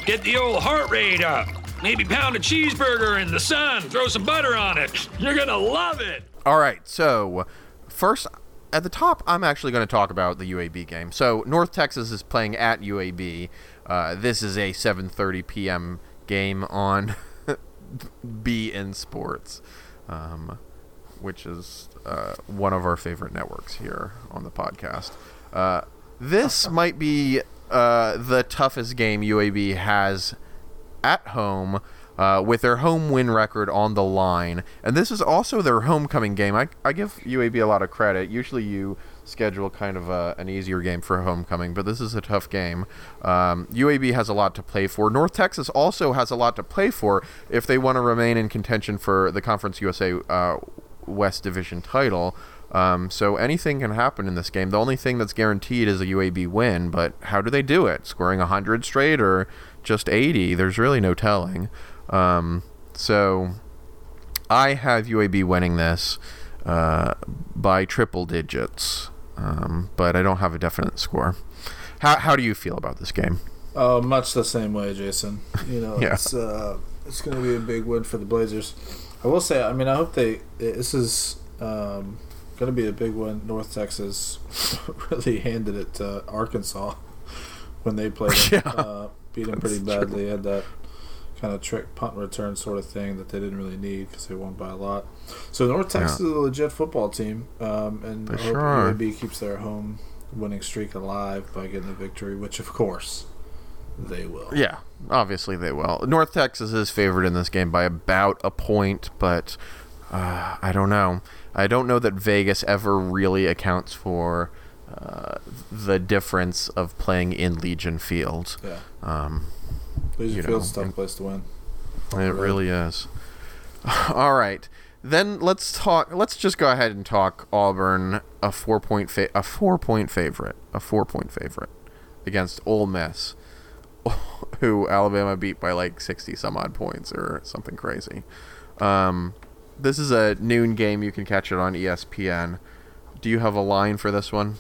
Get the old heart rate up. Maybe pound a cheeseburger in the sun, throw some butter on it. You're gonna love it. All right, so first at the top, I'm actually going to talk about the UAB game. So North Texas is playing at UAB. Uh, this is a 7:30 p.m. game on beIN Sports, um, which is uh, one of our favorite networks here on the podcast. Uh, this might be uh, the toughest game UAB has at home uh, with their home win record on the line. And this is also their homecoming game. I, I give UAB a lot of credit. Usually you schedule kind of a, an easier game for homecoming, but this is a tough game. Um, UAB has a lot to play for. North Texas also has a lot to play for if they want to remain in contention for the Conference USA uh, West Division title. Um, so anything can happen in this game. The only thing that's guaranteed is a UAB win, but how do they do it? Scoring 100 straight or just 80? There's really no telling. Um, so I have UAB winning this uh, by triple digits, um, but I don't have a definite score. How, how do you feel about this game? Uh, much the same way, Jason. You know, Yeah. it's uh, it's going to be a big win for the Blazers. I will say, I mean, I hope they. This is um, going to be a big win. North Texas really handed it to Arkansas when they played them. Yeah. uh, beat them pretty That's true. badly. Had that kind of trick punt return sort of thing that they didn't really need because they won by a lot. So North Texas Yeah. is a legit football team, um, and They sure are. UAB keeps their home winning streak alive by getting a victory, which of course they will. Yeah, obviously they will. North Texas is favored in this game by about a point, but uh, I don't know. I don't know that Vegas ever really accounts for uh, the difference of playing in Legion Field. Yeah. Um, Legion you know, Field's a tough place to win. it Right. really is. All right, then let's talk. Let's just go ahead and talk Auburn, a four point fa- a four point favorite, a four point favorite against Ole Miss, who Alabama beat by like sixty some odd points or something crazy. Um, this is a noon game. You can catch it on ESPN. Do you have a line for this one?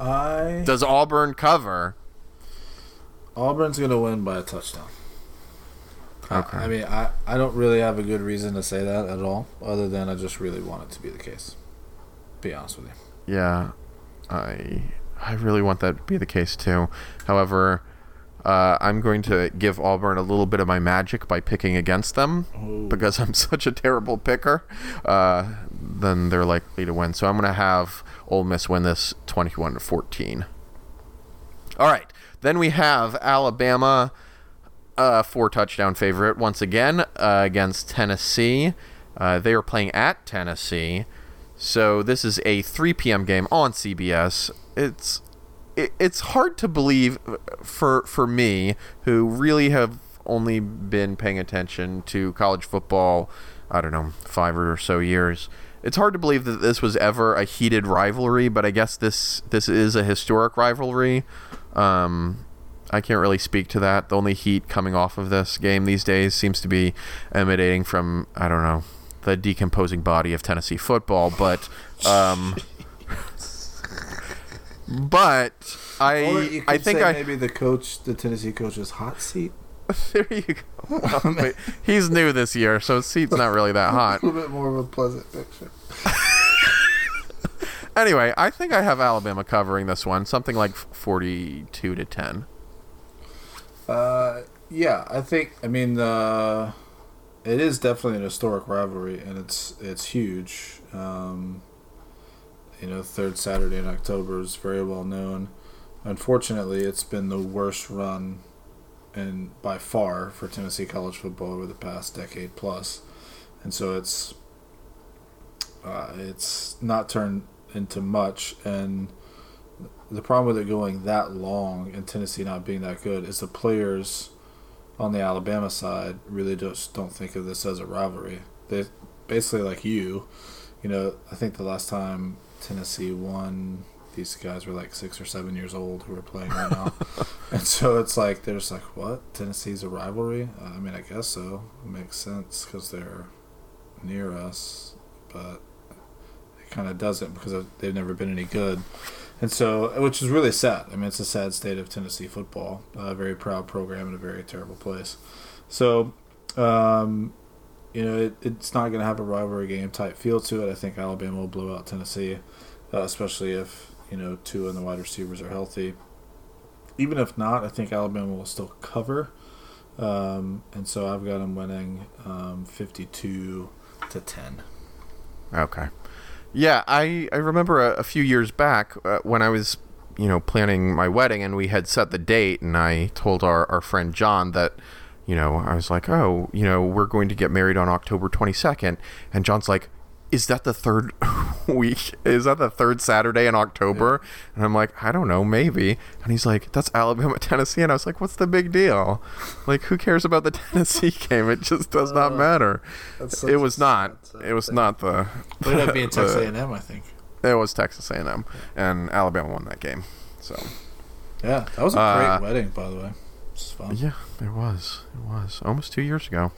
I Does Auburn cover? Auburn's gonna win by a touchdown. I- Okay. I, mean, I, I don't really have a good reason to say that at all, other than I just really want it to be the case. Be honest with you. Yeah, I I really want that to be the case too. However, uh, I'm going to give Auburn a little bit of my magic by picking against them Ooh. because I'm such a terrible picker. Uh, then they're likely to win. So I'm going to have Ole Miss win this 21 to 14. All right, then we have Alabama, uh, four touchdown favorite once again uh, against Tennessee. Uh, they are playing at Tennessee. So this is a 3 p.m. game on CBS. It's it, it's hard to believe uh, for for me who really have only been paying attention to college football, I don't know, 5 or so years. It's hard to believe that this was ever a heated rivalry, but I guess this this is a historic rivalry. Um, I can't really speak to that. The only heat coming off of this game these days seems to be emanating from I don't know the decomposing body of Tennessee football. But um, but I I think I maybe the coach, the Tennessee coach's hot seat. there you go. Wait, he's new this year, so his seat's not really that hot. A little bit more of a pleasant picture. Anyway, I think I have Alabama covering this one, something like forty-two to ten. Uh, yeah, I think. I mean, uh, it is definitely an historic rivalry, and it's it's huge. Um, you know, third Saturday in October is very well known. Unfortunately, it's been the worst run, and by far for Tennessee college football over the past decade plus. plus, and so it's uh, it's not turned into much and the problem with it going that long and Tennessee not being that good is the players on the Alabama side really just don't think of this as a rivalry. They basically like you, you know. I think the last time Tennessee won, these guys were like six or seven years old who were playing right now, and so it's like they're just like, what? Tennessee's a rivalry? Uh, I mean, I guess so. It makes sense because they're near us, but it kind of doesn't because they've never been any good. And so, which is really sad. I mean, it's a sad state of Tennessee football. A very proud program in a very terrible place. So, um, you know, it, it's not going to have a rivalry game type feel to it. I think Alabama will blow out Tennessee, uh, especially if, you know, Tua and the wide receivers are healthy. Even if not, I think Alabama will still cover. Um, and so I've got them winning um, 52 to 10. Okay. Yeah, I, I remember a, a few years back uh, when I was, you know, planning my wedding and we had set the date and I told our, our friend John that, you know, I was like, oh, you know, we're going to get married on October 22nd. And John's like, is that the third week? Is that the third Saturday in October? And I'm like, I don't know, maybe. And he's like, that's Alabama, Tennessee. And I was like, what's the big deal? Like, who cares about the Tennessee game? It just does not matter. It was not. It was thing. not the. It ended up being Texas A&M, I think. It was Texas A&M, and Alabama won that game. So Yeah, that was a Uh, great wedding, by the way. It's fun. yeah, it was. It was almost two years ago.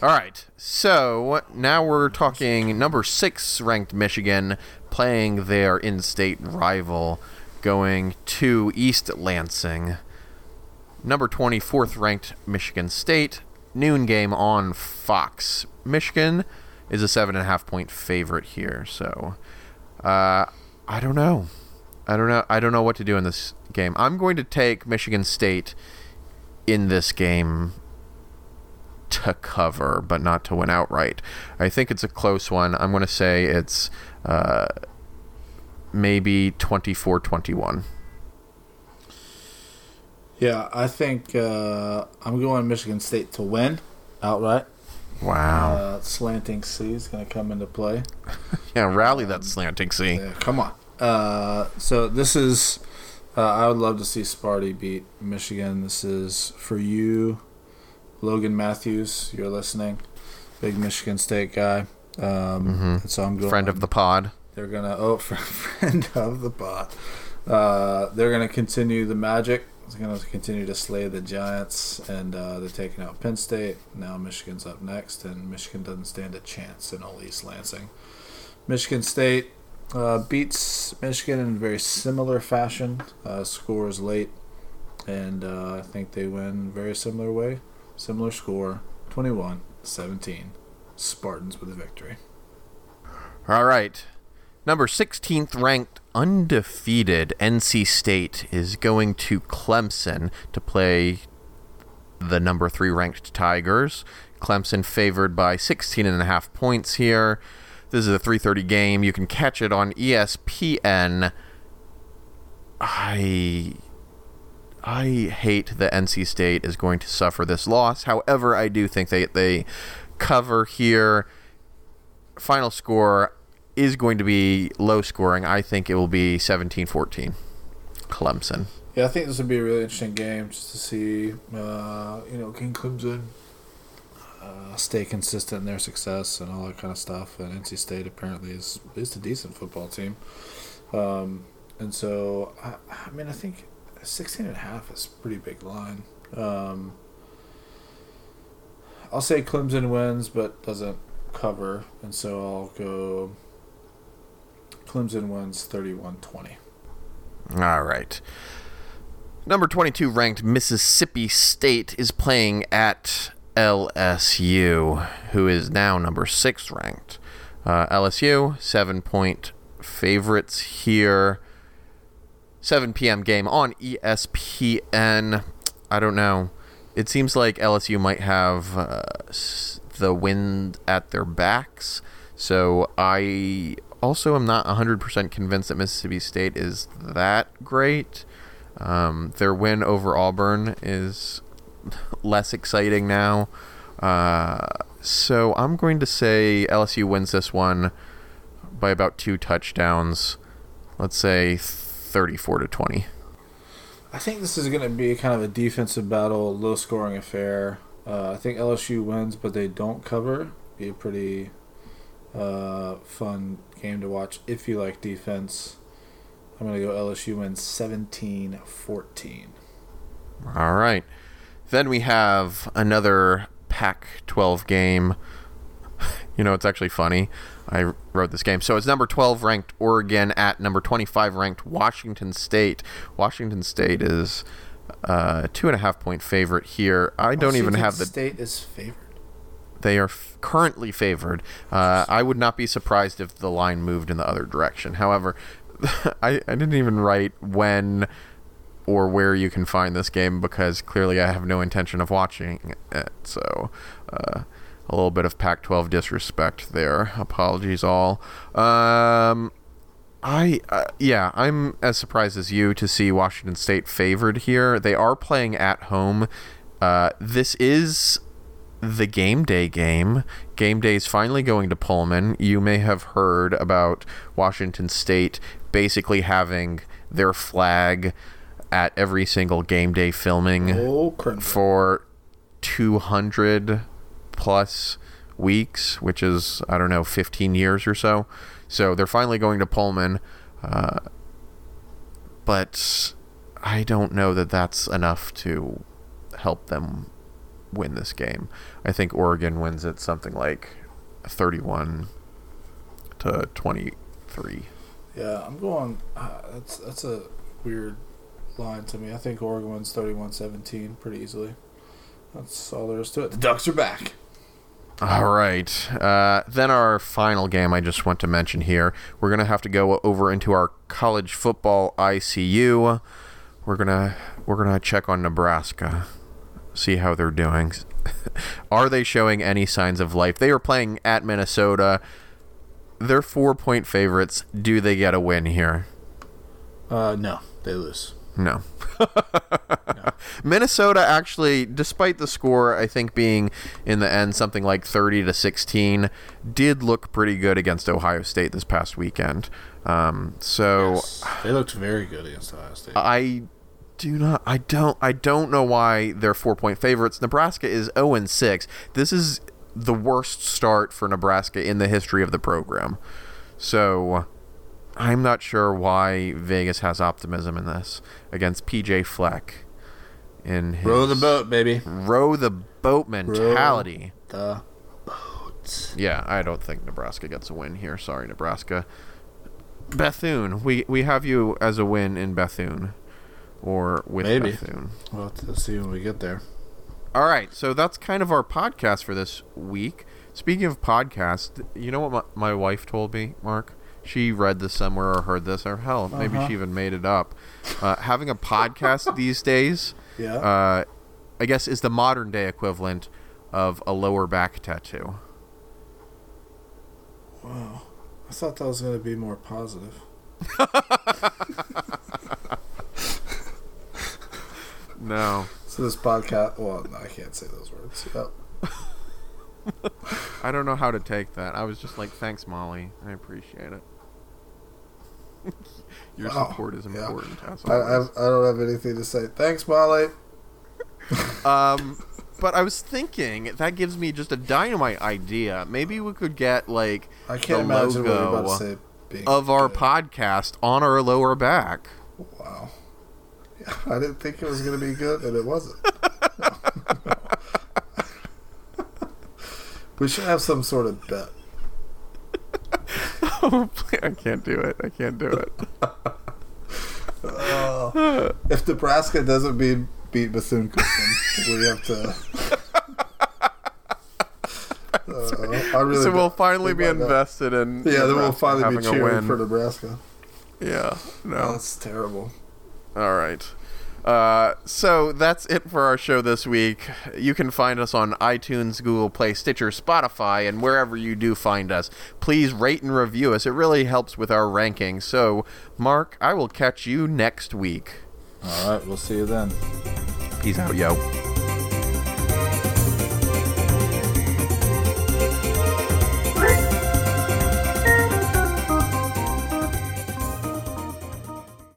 All right, so now we're talking number six ranked Michigan playing their in-state rival, going to East Lansing. Number 24th ranked Michigan State noon game on Fox. Michigan is a seven and a half point favorite here, so uh, I don't know. I don't know. I don't know what to do in this game. I'm going to take Michigan State in this game to cover, but not to win outright. I think it's a close one. I'm going to say it's uh, maybe 24-21. Yeah, I think uh, I'm going Michigan State to win outright. Wow. Uh, slanting C is going to come into play. yeah, rally that slanting C. Yeah, come on. Uh, so this is. Uh, I would love to see Sparty beat Michigan. This is for you, Logan Matthews. You're listening, big Michigan State guy. Um, and so I'm going Mm-hmm. Friend of the pod. They're gonna oh friend of the bot. Uh, they're gonna continue the magic. It's gonna continue to slay the Giants, and uh, they're taking out Penn State. Now Michigan's up next, and Michigan doesn't stand a chance in all East Lansing. Michigan State uh, beats Michigan in very similar fashion. Uh, scores late, and uh, I think they win very similar way. Similar score, 21-17. Spartans with a victory. All right. Number 16th ranked undefeated NC State is going to Clemson to play the number 3 ranked Tigers. Clemson favored by 16 and a half points here. This is a 3:30 game. You can catch it on ESPN. I I hate that NC State is going to suffer this loss. However, I do think they they cover here. Final score is going to be low scoring. I think it will be 17-14. Clemson. Yeah, I think this would be a really interesting game just to see, uh, you know, King Clemson stay consistent in their success and all that kind of stuff. And NC State apparently is is a decent football team. Um, and so, I, I mean, I think 16 and a half is a pretty big line. Um, I'll say Clemson wins, but doesn't cover. And so I'll go Clemson wins 31 20. All right. Number 22 ranked Mississippi State is playing at LSU, who is now number 6 ranked. Uh, LSU, 7 point favorites here. 7 p.m. game on ESPN. I don't know. It seems like LSU might have uh, the wind at their backs. So I also am not 100% convinced that Mississippi State is that great. Um, their win over Auburn is less exciting now. Uh, so I'm going to say LSU wins this one by about two touchdowns. Let's say 34 to 20. I think this is going to be kind of a defensive battle, low scoring affair. Uh, I think LSU wins, but they don't cover. Be a pretty uh, fun game to watch if you like defense. I'm going to go LSU wins 17 14. All right. Then we have another Pac 12 game. You know, it's actually funny. I wrote this game. So it's number 12 ranked Oregon at number 25 ranked Washington State. Washington State is uh, two and a half point favorite here. I don't even have the. State is favored. They are f- currently favored. Uh, I would not be surprised if the line moved in the other direction. However, I, I didn't even write when or where you can find this game because clearly I have no intention of watching it. So, uh, a little bit of Pac 12 disrespect there. Apologies, all. Um, I uh, yeah, I'm as surprised as you to see Washington State favored here. They are playing at home. Uh, this is the game day game. Game day is finally going to Pullman. You may have heard about Washington State basically having their flag at every single game day filming Oh, for 200 plus weeks, which is, I don't know, 15 years or so. So they're finally going to Pullman. Uh, but I don't know that that's enough to help them win this game. I think Oregon wins it something like 31 to 23. Yeah, I'm going. Uh, that's that's a weird line to me. I think Oregon wins 31-17 pretty easily. That's all there is to it. The Ducks are back. All right. Uh, then our final game I just want to mention here. We're gonna have to go over into our college football ICU. We're gonna we're gonna check on Nebraska, see how they're doing. are they showing any signs of life? They are playing at Minnesota. They're four point favorites. Do they get a win here? Uh, no, they lose. No. Minnesota actually, despite the score, I think being in the end something like 30 to 16, did look pretty good against Ohio State this past weekend. Um, so They looked very good against Ohio State. I do not, I don't, I don't know why they're four point favorites. Nebraska is 0 and 6. This is the worst start for Nebraska in the history of the program. So I'm not sure why Vegas has optimism in this against PJ Fleck. In his Row the boat, baby. row the boat mentality. The boat. Yeah, I don't think Nebraska gets a win here. Sorry, Nebraska. Bethune, we we have you as a win in Bethune, or with Maybe. Bethune. We'll have to see when we get there. All right, so that's kind of our podcast for this week. Speaking of podcast, you know what my, my wife told me, Mark? She read this somewhere or heard this, or hell, maybe Uh-huh. she even made it up. Uh, having a podcast these days, Yeah. uh, I guess, is the modern day equivalent of a lower back tattoo. wow. I thought that was going to be more positive. No, So this podcast. Well, no, I can't say those words. Yep. I don't know how to take that. I was just like, thanks, Molly. I appreciate it. Your Wow, support is important. As I, I. I don't have anything to say. Thanks, Molly. Um, but I was thinking that gives me just a dynamite idea. Maybe we could get like I can't the imagine what you're about logo to say. Of our good. podcast on our lower back. Wow. Yeah, I didn't think it was going to be good, and it wasn't. we should have some sort of bet. I can't do it. I can't do it. if Nebraska doesn't beat beat Bethune Cookman, we have to. Uh, I really so we'll finally be about that. invested in. Yeah, then we'll finally be cheering win. for Nebraska. Yeah, no. That's terrible. All right. Uh, so that's it for our show this week. You can find us on iTunes, Google Play, Stitcher, Spotify, and wherever you do find us. Please rate and review us. It really helps with our ranking. So, Mark, I will catch you next week. All right, we'll see you then. Peace out, yo.